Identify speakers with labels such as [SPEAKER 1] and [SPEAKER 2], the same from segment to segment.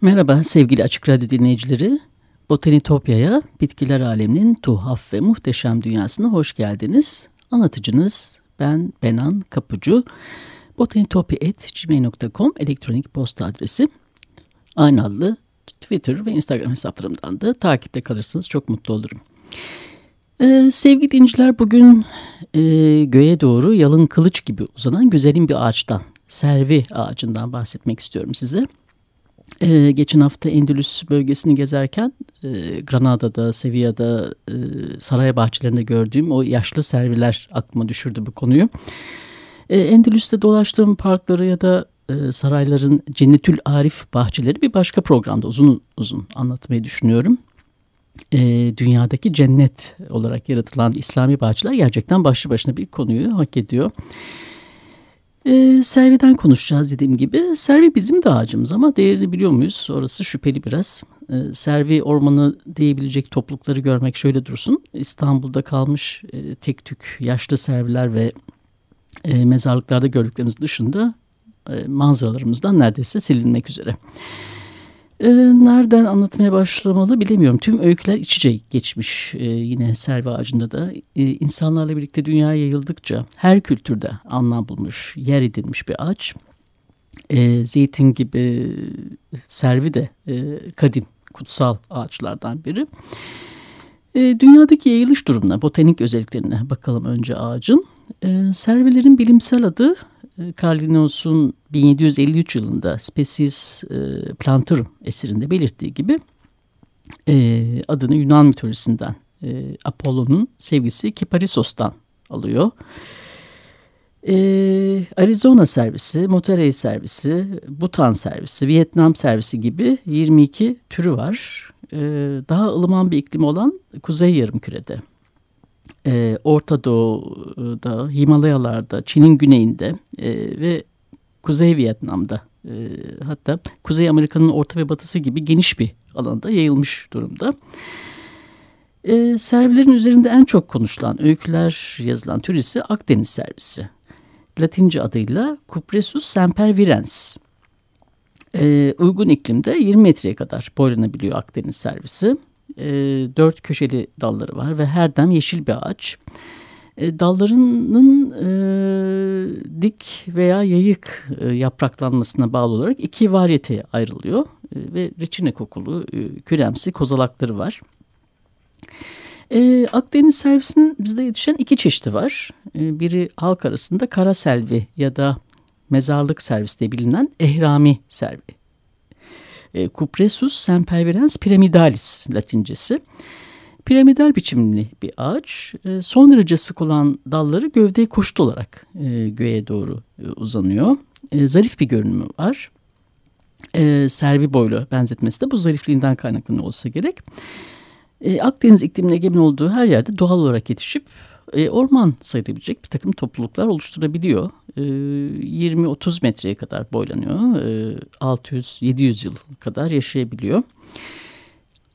[SPEAKER 1] Merhaba sevgili Açık Radyo dinleyicileri. Botanitopya'ya, bitkiler aleminin tuhaf ve muhteşem dünyasına hoş geldiniz. Anlatıcınız ben Benan Kapucu. botanitopya.gmail.com elektronik posta adresi. Aynı adlı Twitter ve Instagram hesaplarımdan da takipte kalırsanız çok mutlu olurum. Ee, sevgili dinciler bugün e, göğe doğru yalın kılıç gibi uzanan güzelim bir ağaçtan, servi ağacından bahsetmek istiyorum size. Ee, geçen hafta Endülüs bölgesini gezerken e, Granada'da, Sevilla'da, e, saray bahçelerinde gördüğüm o yaşlı serviler aklıma düşürdü bu konuyu. E, Endülüs'te dolaştığım parkları ya da e, sarayların Cennetül Arif bahçeleri bir başka programda uzun uzun anlatmayı düşünüyorum. E, dünyadaki cennet olarak yaratılan İslami bahçeler gerçekten başlı başına bir konuyu hak ediyor. E, Servi'den konuşacağız dediğim gibi. Servi bizim de ağacımız ama değerini biliyor muyuz? Orası şüpheli biraz. E, Servi ormanı diyebilecek toplulukları görmek şöyle dursun. İstanbul'da kalmış e, tek tük yaşlı serviler ve e, mezarlıklarda gördüklerimiz dışında e, manzaralarımızdan neredeyse silinmek üzere. E, nereden anlatmaya başlamalı bilemiyorum. Tüm öyküler iç içe geçmiş e, yine servi ağacında da. E, insanlarla birlikte dünyaya yayıldıkça her kültürde anlam bulmuş, yer edilmiş bir ağaç. E, zeytin gibi servi de e, kadim, kutsal ağaçlardan biri. E, dünyadaki yayılış durumuna, botanik özelliklerine bakalım önce ağacın. E, servilerin bilimsel adı Carl Linnaeus'un 1753 yılında Species e, Plantarum eserinde belirttiği gibi e, adını Yunan mitolojisinden e, Apollo'nun sevgisi Kiparisos'tan alıyor. E, Arizona servisi, Monterey servisi, Butan servisi, Vietnam servisi gibi 22 türü var. E, daha ılıman bir iklimi olan Kuzey Yarımküre'de e, Orta Doğu'da, Himalayalarda, Çin'in güneyinde e, ve Kuzey Vietnam'da e, hatta Kuzey Amerika'nın orta ve batısı gibi geniş bir alanda yayılmış durumda. E, servilerin üzerinde en çok konuşulan öyküler yazılan tür ise Akdeniz servisi. Latince adıyla Cupressus sempervirens. E, uygun iklimde 20 metreye kadar boylanabiliyor Akdeniz servisi e, dört köşeli dalları var ve her dem yeşil bir ağaç. E, dallarının e, dik veya yayık e, yapraklanmasına bağlı olarak iki varyete ayrılıyor. E, ve reçine kokulu e, küremsi kozalakları var. E, Akdeniz servisinin bizde yetişen iki çeşidi var. E, biri halk arasında kara selvi ya da mezarlık servis diye bilinen ehrami servi e, Cupressus sempervirens piramidalis latincesi. Piramidal biçimli bir ağaç. E, son derece sık olan dalları gövdeyi koşut olarak e, göğe doğru e, uzanıyor. E, zarif bir görünümü var. E, servi boylu benzetmesi de bu zarifliğinden kaynaklanıyor olsa gerek. E, Akdeniz iklimine egemen olduğu her yerde doğal olarak yetişip e, orman sayılabilecek bir takım topluluklar oluşturabiliyor. E, 20-30 metreye kadar boylanıyor. E, 600-700 yıl kadar yaşayabiliyor.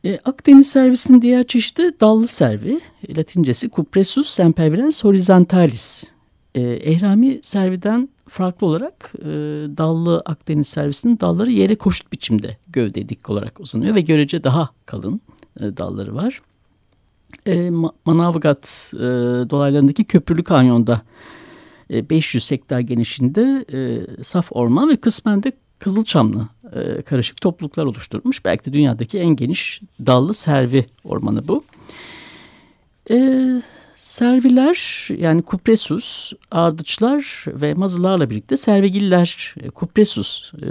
[SPEAKER 1] E, Akdeniz servisinin diğer çeşidi dallı servi. Latincesi Cupressus sempervirens horizontalis. E, ehrami serviden farklı olarak e, dallı Akdeniz servisinin dalları yere koşut biçimde gövde dik olarak uzanıyor ve görece daha kalın e, dalları var e, Manavgat e, dolaylarındaki Köprülü Kanyon'da e, 500 hektar genişliğinde e, saf orman ve kısmen de Kızılçamlı e, karışık topluluklar oluşturmuş. Belki de dünyadaki en geniş dallı servi ormanı bu. E, serviler yani kupresus, ardıçlar ve mazılarla birlikte servigiller, e, kupresus e,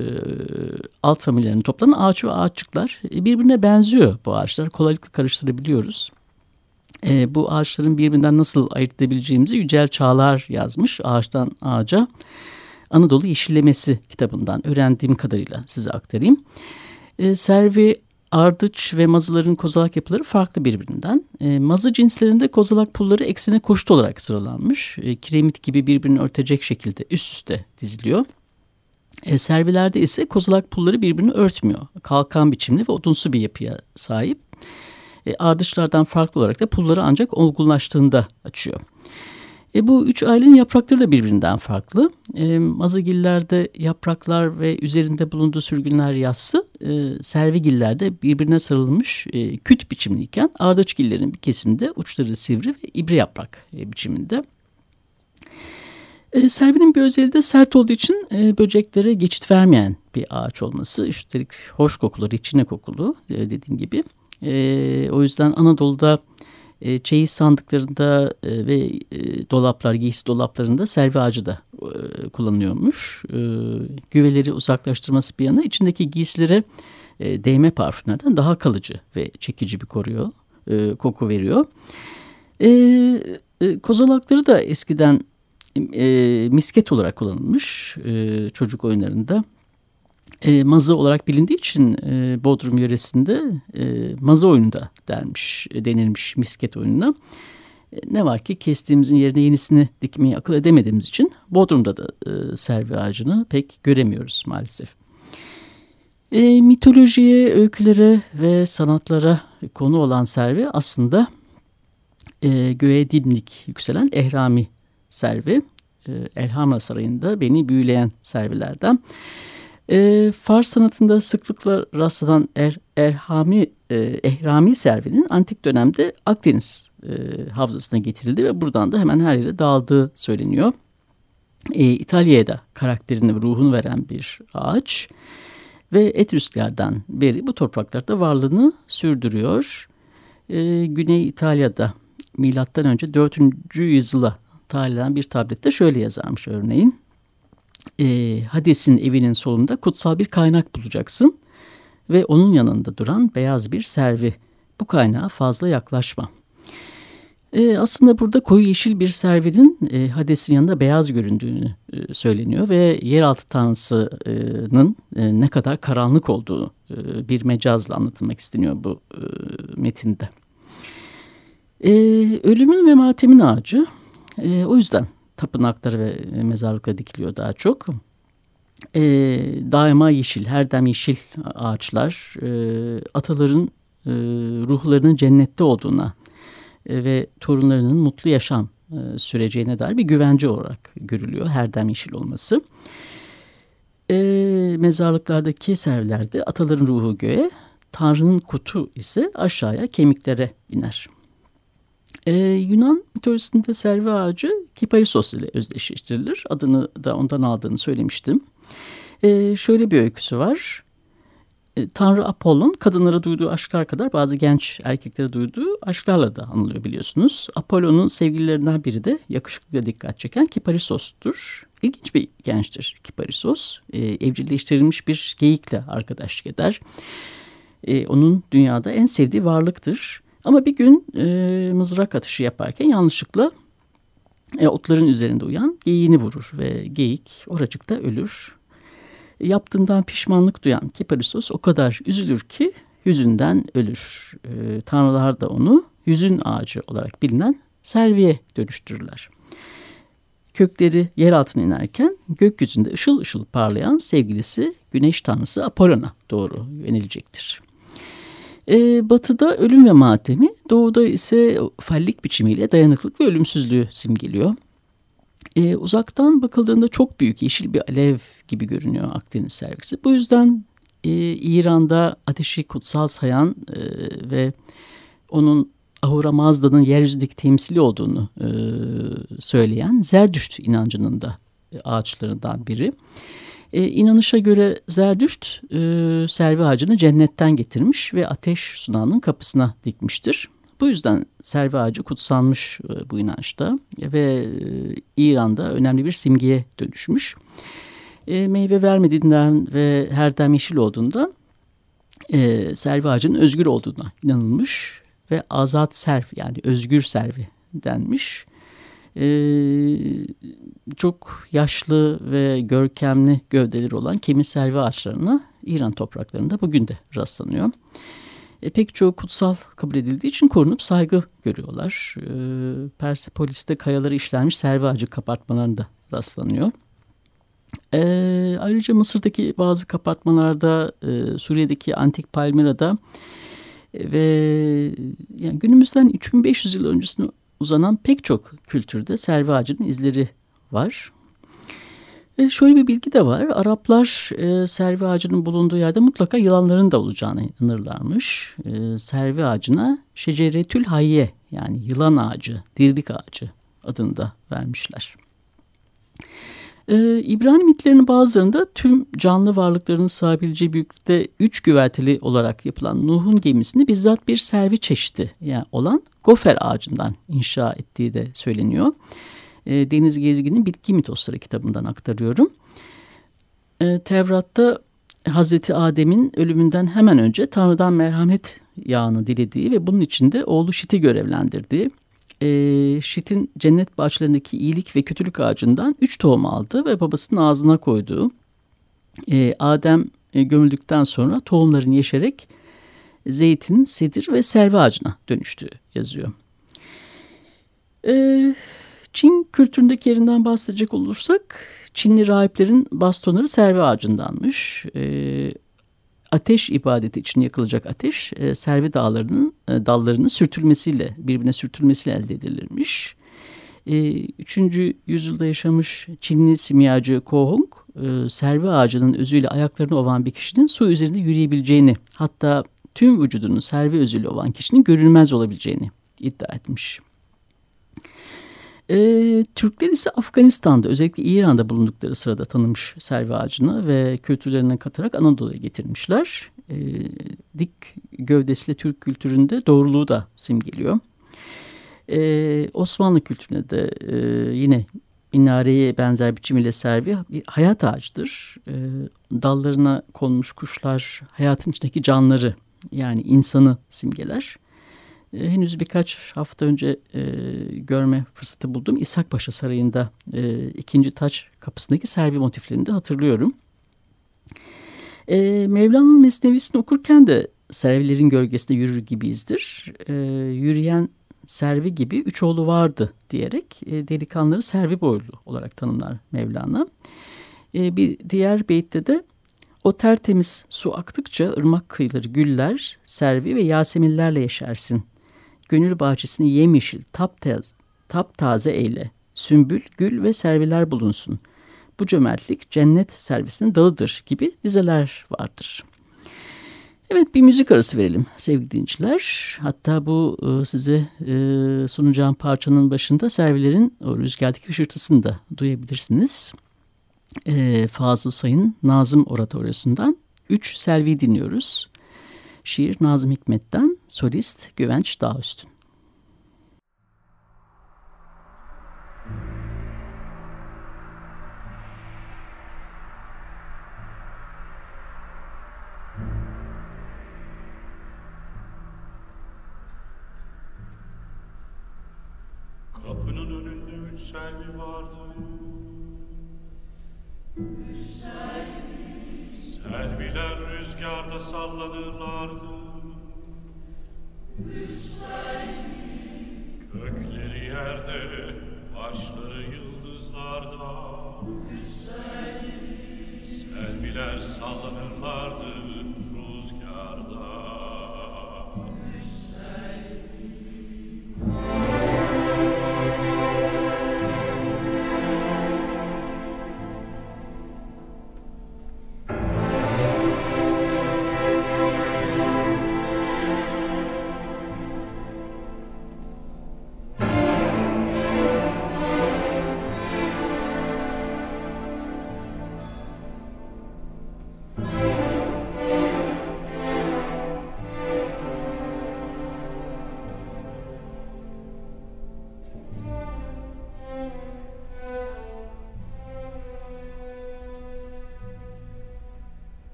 [SPEAKER 1] alt familyalarının toplanan ağaç ve ağaççıklar e, birbirine benziyor bu ağaçlar. Kolaylıkla karıştırabiliyoruz. E, bu ağaçların birbirinden nasıl ayırt edebileceğimizi Yücel Çağlar yazmış ağaçtan ağaca. Anadolu Yeşillemesi kitabından öğrendiğim kadarıyla size aktarayım. E, servi ardıç ve mazıların kozalak yapıları farklı birbirinden. E, mazı cinslerinde kozalak pulları eksene koştu olarak sıralanmış. E, kiremit gibi birbirini örtecek şekilde üst üste diziliyor. E, servilerde ise kozalak pulları birbirini örtmüyor. Kalkan biçimli ve odunsu bir yapıya sahip. E, ardışlardan farklı olarak da pulları ancak olgunlaştığında açıyor. E, bu üç ailenin yaprakları da birbirinden farklı. E, mazıgillerde yapraklar ve üzerinde bulunduğu sürgünler yassı, e, servigillerde birbirine sarılmış e, küt biçimliyken ardıçgillerin bir kesimde uçları sivri ve ibre yaprak e, biçiminde. E, servinin bir özelliği de sert olduğu için e, böceklere geçit vermeyen bir ağaç olması. Üstelik hoş kokulu, içine kokulu e, dediğim gibi. E, o yüzden Anadolu'da e, çeyiz sandıklarında e, ve e, dolaplar, giysi dolaplarında servi ağacı da e, kullanılıyormuş. E, güveleri uzaklaştırması bir yana içindeki giysilere e, değme parfümlerden daha kalıcı ve çekici bir koruyor, e, koku veriyor. E, e, kozalakları da eskiden e, misket olarak kullanılmış e, çocuk oyunlarında e, mazı olarak bilindiği için e, Bodrum yöresinde e, mazı oyunu da dermiş, e, denilmiş misket oyununa. E, ne var ki kestiğimizin yerine yenisini dikmeyi akıl edemediğimiz için Bodrum'da da e, servi ağacını pek göremiyoruz maalesef. E, mitolojiye, öykülere ve sanatlara konu olan servi aslında e, göğe dimdik yükselen ehrami servi. E, Elhamra Sarayı'nda beni büyüleyen servilerden. E, Fars sanatında sıklıkla rastlanan er, erhami, e, ehrami servinin antik dönemde Akdeniz e, havzasına getirildi ve buradan da hemen her yere dağıldığı söyleniyor. E, İtalya'ya da karakterini ruhunu veren bir ağaç ve Etrüsklerden beri bu topraklarda varlığını sürdürüyor. E, Güney İtalya'da milattan önce 4. yüzyıla tarih eden bir tablette şöyle yazarmış örneğin e, Hades'in evinin solunda kutsal bir kaynak bulacaksın ve onun yanında duran beyaz bir servi. Bu kaynağa fazla yaklaşma. E, aslında burada koyu yeşil bir servinin e, Hades'in yanında beyaz göründüğünü e, söyleniyor ve yeraltı tanrısının e, ne kadar karanlık olduğu e, bir mecazla anlatılmak isteniyor bu e, metinde. E, ölümün ve matemin ağacı e, o yüzden tapınakları ve mezarlıklara dikiliyor daha çok. E, daima yeşil, her dem yeşil ağaçlar e, ataların e, ruhlarının cennette olduğuna e, ve torunlarının mutlu yaşam e, süreceğine dair bir güvence olarak görülüyor her dem yeşil olması. E, mezarlıklardaki servilerde ataların ruhu göğe, Tanrı'nın kutu ise aşağıya kemiklere iner. Ee, Yunan mitolojisinde servi ağacı Kiparisos ile özdeşleştirilir. Adını da ondan aldığını söylemiştim. Ee, şöyle bir öyküsü var. Ee, Tanrı Apollon kadınlara duyduğu aşklar kadar bazı genç erkeklere duyduğu aşklarla da anılıyor biliyorsunuz. Apollon'un sevgililerinden biri de yakışıklıya dikkat çeken Kiparisos'tur. İlginç bir gençtir Kiparisos. Ee, evcilleştirilmiş bir geyikle arkadaşlık eder. Ee, onun dünyada en sevdiği varlıktır. Ama bir gün e, mızrak atışı yaparken yanlışlıkla e, otların üzerinde uyan geyiğini vurur ve geyik oracıkta ölür. E, yaptığından pişmanlık duyan Kiparisos o kadar üzülür ki yüzünden ölür. E, tanrılar da onu yüzün ağacı olarak bilinen serviye dönüştürürler. Kökleri yer altına inerken gökyüzünde ışıl ışıl parlayan sevgilisi güneş tanrısı Apollon'a doğru yönelecektir. E, batıda ölüm ve matemi, doğuda ise fallik biçimiyle dayanıklık ve ölümsüzlüğü simgeliyor. E, uzaktan bakıldığında çok büyük yeşil bir alev gibi görünüyor Akdeniz sergisi. Bu yüzden e, İran'da ateşi kutsal sayan e, ve onun Ahura Mazda'nın yeryüzündeki temsili olduğunu e, söyleyen Zerdüşt inancının da e, ağaçlarından biri. E, inanışa göre Zerdüşt e, servi ağacını cennetten getirmiş ve ateş sunağının kapısına dikmiştir. bu yüzden servi ağacı kutsanmış e, bu inançta ve e, İran'da önemli bir simgeye dönüşmüş. E, meyve vermediğinden ve her dem yeşil olduğundan e, servi ağacının özgür olduğuna inanılmış ve azat serv yani özgür servi denmiş. E, çok yaşlı ve görkemli gövdeleri olan kemik servi ağaçlarına İran topraklarında bugün de rastlanıyor. E, pek çoğu kutsal kabul edildiği için korunup saygı görüyorlar. E, Persepolis'te kayaları işlenmiş servi ağacı kapatmalarında rastlanıyor. E, ayrıca Mısır'daki bazı kapatmalarda, e, Suriye'deki Antik Palmira'da e, ve yani günümüzden 3500 yıl öncesine uzanan pek çok kültürde servi ağacının izleri var. E, şöyle bir bilgi de var. Araplar e, servi ağacının bulunduğu yerde mutlaka yılanların da olacağını inanırlarmış. E, servi ağacına şeceretül hayye yani yılan ağacı, dirlik ağacı adını da vermişler. Ee, İbrani mitlerinin bazılarında tüm canlı varlıkların sığabileceği büyüklükte üç güverteli olarak yapılan Nuh'un gemisini bizzat bir servi çeşidi yani olan gofer ağacından inşa ettiği de söyleniyor. Ee, Deniz Gezgin'in Bitki Mitosları kitabından aktarıyorum. Ee, Tevrat'ta Hazreti Adem'in ölümünden hemen önce Tanrı'dan merhamet yağını dilediği ve bunun için de oğlu Şit'i görevlendirdiği e, Şit'in cennet bahçelerindeki iyilik ve kötülük ağacından üç tohum aldı ve babasının ağzına koyduğu e, Adem e, gömüldükten sonra tohumların yeşerek zeytin, sedir ve serve ağacına dönüştüğü yazıyor. E, Çin kültüründeki yerinden bahsedecek olursak Çinli rahiplerin bastonları serve ağacındanmış. E, ateş ibadeti için yakılacak ateş e, servi dağlarının e, dallarının sürtülmesiyle birbirine sürtülmesiyle elde edilirmiş. E, 3. yüzyılda yaşamış Çinli simyacı Ko Hong e, servi ağacının özüyle ayaklarını ovan bir kişinin su üzerinde yürüyebileceğini hatta tüm vücudunun servi özüyle olan kişinin görünmez olabileceğini iddia etmiş. E, Türkler ise Afganistan'da özellikle İran'da bulundukları sırada tanımış servi ağacını ve kültürlerine katarak Anadolu'ya getirmişler. E, dik gövdesiyle Türk kültüründe doğruluğu da simgeliyor. E, Osmanlı kültüründe de e, yine minareye benzer biçimiyle servi bir hayat ağacıdır. E, dallarına konmuş kuşlar hayatın içindeki canları yani insanı simgeler. E, henüz birkaç hafta önce e, görme fırsatı buldum. İshak Paşa Sarayı'nda e, ikinci taç kapısındaki servi motiflerini de hatırlıyorum. E, Mevlana'nın Mesnevisini okurken de servilerin gölgesinde yürür gibiyizdir. E, yürüyen servi gibi üç oğlu vardı diyerek e, delikanlıları servi boylu olarak tanımlar Mevlana. E, bir diğer beytte de o tertemiz su aktıkça ırmak kıyıları güller, servi ve yaseminlerle yeşersin gönül bahçesini yemyeşil, taptaze, taptaze eyle. Sümbül, gül ve serviler bulunsun. Bu cömertlik cennet servisinin dalıdır gibi dizeler vardır. Evet bir müzik arası verelim sevgili dinleyiciler. Hatta bu e, size e, sunacağım parçanın başında servilerin o rüzgardaki hışırtısını da duyabilirsiniz. E, Fazıl Say'ın Nazım Oratoryosu'ndan 3 selvi dinliyoruz. Şiir Nazım Hikmet'ten, solist Güvenç Dağüstün.
[SPEAKER 2] Kapının önünde üç selvi vardı. Üç selvi. Selviler rüzgarda sallanırlardı. Kökleri yerde, başları yıldızlarda. Selviler sallanırlardı rüzgarda.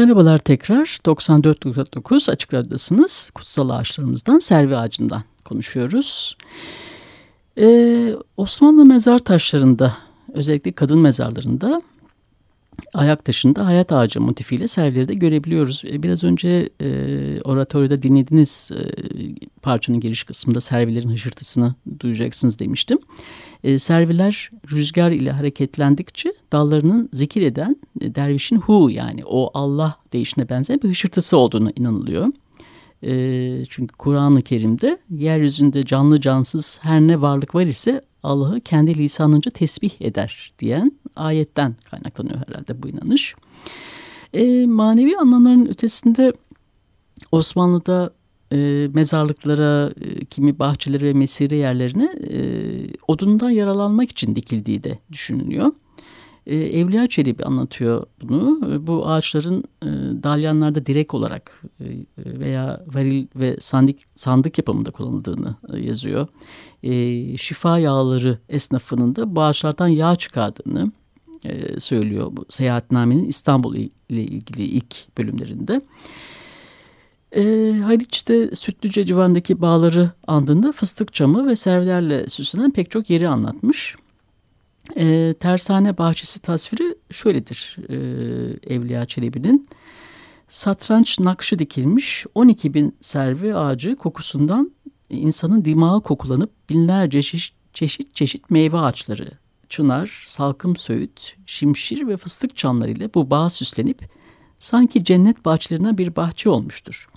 [SPEAKER 1] Merhabalar tekrar 94.9 Açık Radyo'dasınız. Kutsal ağaçlarımızdan Servi Ağacı'ndan konuşuyoruz. Ee, Osmanlı mezar taşlarında özellikle kadın mezarlarında ayak taşında hayat ağacı motifiyle servileri de görebiliyoruz. Ee, biraz önce e, oratoryoda dinlediğiniz e, parçanın giriş kısmında servilerin hışırtısını duyacaksınız demiştim. E, serviler rüzgar ile hareketlendikçe dallarının zikir eden e, dervişin hu yani o Allah değişine benzer bir hışırtısı olduğuna inanılıyor. E, çünkü Kur'an-ı Kerim'de yeryüzünde canlı cansız her ne varlık var ise Allah'ı kendi lisanınca tesbih eder diyen ayetten kaynaklanıyor herhalde bu inanış. E, manevi anlamların ötesinde Osmanlı'da e, mezarlıklara, e, kimi bahçelere ve mesire yerlerine e, odundan yaralanmak için dikildiği de düşünülüyor. E, Evliya Çelebi anlatıyor bunu. E, bu ağaçların e, dalyanlarda direk olarak e, veya varil ve sandık, sandık yapımında kullanıldığını e, yazıyor. E, şifa yağları esnafının da bu ağaçlardan yağ çıkardığını e, söylüyor bu seyahatnamenin İstanbul ile ilgili ilk bölümlerinde. E, Haliç'te Sütlüce civarındaki bağları andığında fıstık çamı ve servilerle süslenen pek çok yeri anlatmış. E, tersane bahçesi tasviri şöyledir e, Evliya Çelebi'nin. Satranç nakşı dikilmiş 12 bin servi ağacı kokusundan insanın dimağı kokulanıp binlerce çeşit çeşit, çeşit meyve ağaçları, çınar, salkım söğüt, şimşir ve fıstık çamları ile bu bağ süslenip sanki cennet bahçelerinden bir bahçe olmuştur.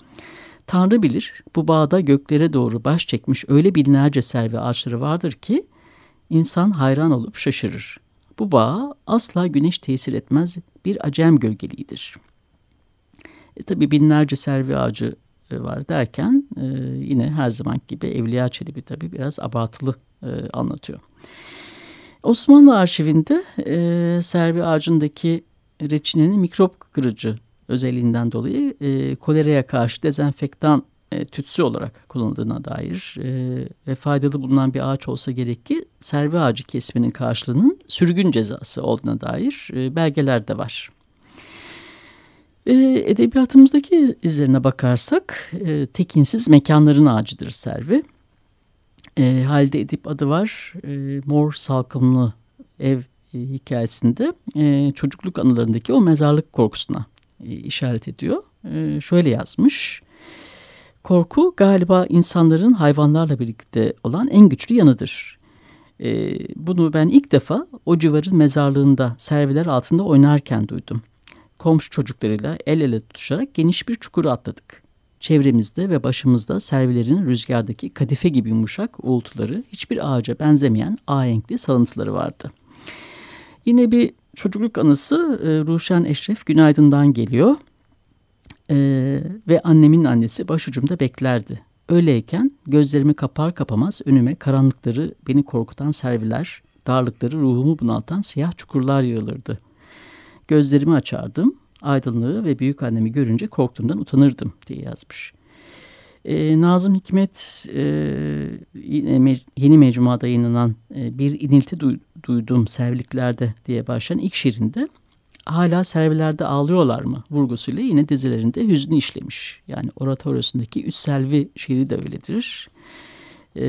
[SPEAKER 1] Tanrı bilir bu bağda göklere doğru baş çekmiş öyle binlerce servi ağaçları vardır ki insan hayran olup şaşırır. Bu bağ asla güneş tesir etmez bir acem gölgeliğidir. E, tabii binlerce servi ağacı e, var derken e, yine her zaman gibi Evliya Çelebi tabii biraz abartılı e, anlatıyor. Osmanlı arşivinde e, servi ağacındaki reçinenin mikrop kırıcı özelliğinden dolayı e, koleraya karşı dezenfektan e, tütsü olarak kullanıldığına dair e, ve faydalı bulunan bir ağaç olsa gerek ki servi ağacı kesmenin karşılığının sürgün cezası olduğuna dair e, belgeler de var. E, edebiyatımızdaki izlerine bakarsak e, tekinsiz mekanların ağacıdır servi. E, Halide Edip adı var. E, Mor Salkımlı ev e, hikayesinde e, çocukluk anılarındaki o mezarlık korkusuna işaret ediyor. E, şöyle yazmış. Korku galiba insanların hayvanlarla birlikte olan en güçlü yanıdır. E, bunu ben ilk defa o civarın mezarlığında serviler altında oynarken duydum. Komşu çocuklarıyla el ele tutuşarak geniş bir çukuru atladık. Çevremizde ve başımızda servilerin rüzgardaki kadife gibi yumuşak uğultuları hiçbir ağaca benzemeyen ahenkli salıntıları vardı. Yine bir çocukluk anısı e, Ruşen Eşref Günaydın'dan geliyor. E, ve annemin annesi başucumda beklerdi. Öyleyken gözlerimi kapar kapamaz önüme karanlıkları beni korkutan serviler, darlıkları ruhumu bunaltan siyah çukurlar yığılırdı. Gözlerimi açardım, aydınlığı ve büyük annemi görünce korktuğumdan utanırdım diye yazmış. E, Nazım Hikmet e, yine me yeni mecmuada yayınlanan e, bir inilti duy duydum serviliklerde diye başlayan ilk şiirinde hala servilerde ağlıyorlar mı vurgusuyla yine dizilerinde hüznü işlemiş. Yani oratoryosundaki Üç Selvi şiiri de öyledir. E,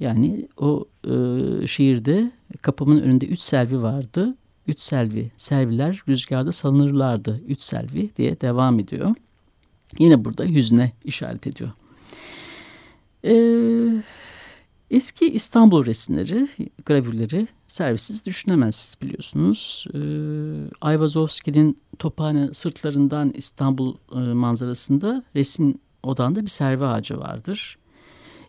[SPEAKER 1] yani o e, şiirde kapımın önünde üç selvi vardı. Üç selvi, selviler rüzgarda salınırlardı. Üç selvi diye devam ediyor. Yine burada hüzne işaret ediyor. Ee, eski İstanbul resimleri, gravürleri servisiz düşünemez biliyorsunuz. Ee, Ayvazovski'nin Tophane sırtlarından İstanbul e, manzarasında resim odanda bir servi ağacı vardır.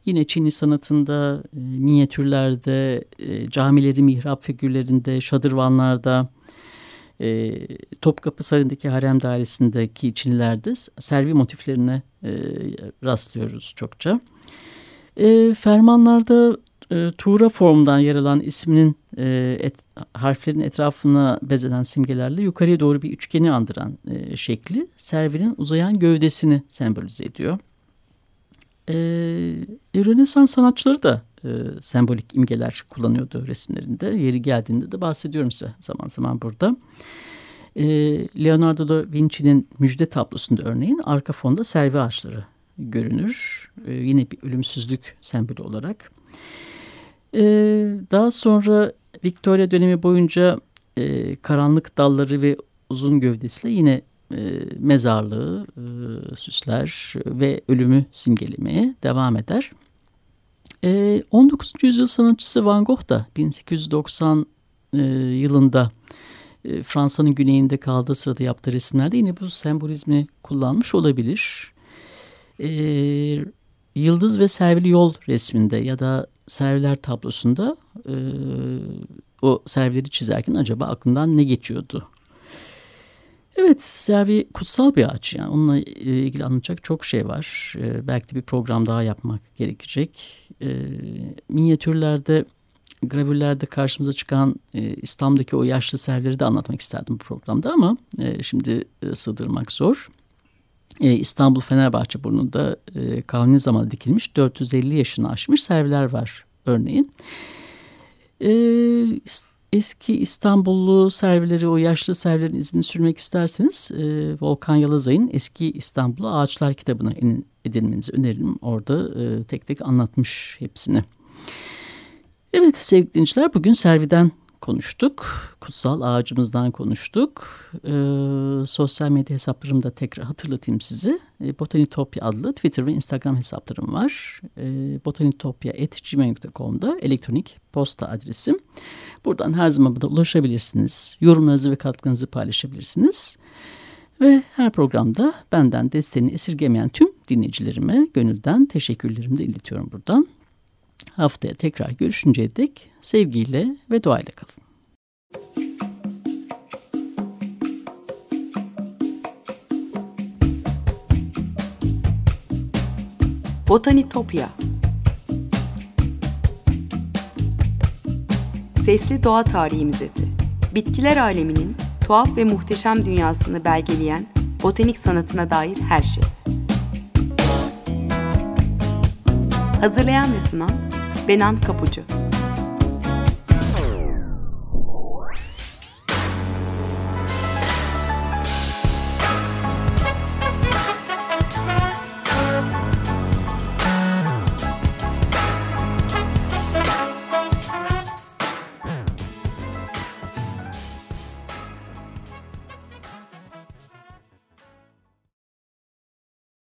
[SPEAKER 1] Yine Çinli sanatında, e, minyatürlerde, e, camileri mihrap figürlerinde, şadırvanlarda, e, Topkapı Sarayı'ndaki harem dairesindeki Çinlilerde servi motiflerine e, rastlıyoruz çokça. E, fermanlarda e, Tuğra formdan yer alan isminin e, et, harflerin etrafına bezelen simgelerle yukarıya doğru bir üçgeni andıran e, şekli servinin uzayan gövdesini sembolize ediyor. E, Rönesans sanatçıları da e, sembolik imgeler kullanıyordu resimlerinde. Yeri geldiğinde de bahsediyorum size zaman zaman burada. E, Leonardo da Vinci'nin müjde tablosunda örneğin arka fonda servi ağaçları görünür. E, yine bir ölümsüzlük sembolü olarak. E, daha sonra Victoria dönemi boyunca e, karanlık dalları ve uzun gövdesiyle yine e, mezarlığı e, süsler ve ölümü simgelemeye devam eder. E, 19. yüzyıl sanatçısı Van Gogh da 1890 e, yılında e, Fransa'nın güneyinde kaldığı sırada yaptığı resimlerde yine bu sembolizmi kullanmış olabilir. E, Yıldız ve Servili Yol resminde ya da serviler tablosunda e, o servileri çizerken acaba aklından ne geçiyordu Evet, servi kutsal bir ağaç. Yani onunla e, ilgili anlatacak çok şey var. Ee, belki de bir program daha yapmak gerekecek. Ee, minyatürlerde, gravürlerde karşımıza çıkan e, İslam'daki o yaşlı servileri de anlatmak isterdim bu programda ama e, şimdi e, sığdırmak zor. E, İstanbul Fenerbahçe burnunda e, kanuni zamanda dikilmiş 450 yaşını aşmış serviler var örneğin. E, eski İstanbullu servileri, o yaşlı servilerin izini sürmek isterseniz e, Volkan Yalazay'ın Eski İstanbul'u Ağaçlar kitabına edinmenizi öneririm. Orada tek tek anlatmış hepsini. Evet sevgili dinleyiciler bugün serviden konuştuk. Kutsal ağacımızdan konuştuk. Ee, sosyal medya hesaplarımı da tekrar hatırlatayım sizi. Ee, Botanitopya adlı Twitter ve Instagram hesaplarım var. Ee, botanitopya.gmail.com'da elektronik posta adresim. Buradan her zaman bana ulaşabilirsiniz. Yorumlarınızı ve katkınızı paylaşabilirsiniz. Ve her programda benden desteğini esirgemeyen tüm dinleyicilerime gönülden teşekkürlerimi de iletiyorum buradan. Haftaya tekrar görüşünceye dek sevgiyle ve duayla kalın.
[SPEAKER 3] Botanitopya Sesli Doğa Tarihi Müzesi Bitkiler aleminin tuhaf ve muhteşem dünyasını belgeleyen botanik sanatına dair her şey. Hazırlayan ve sunan Benan Kapucu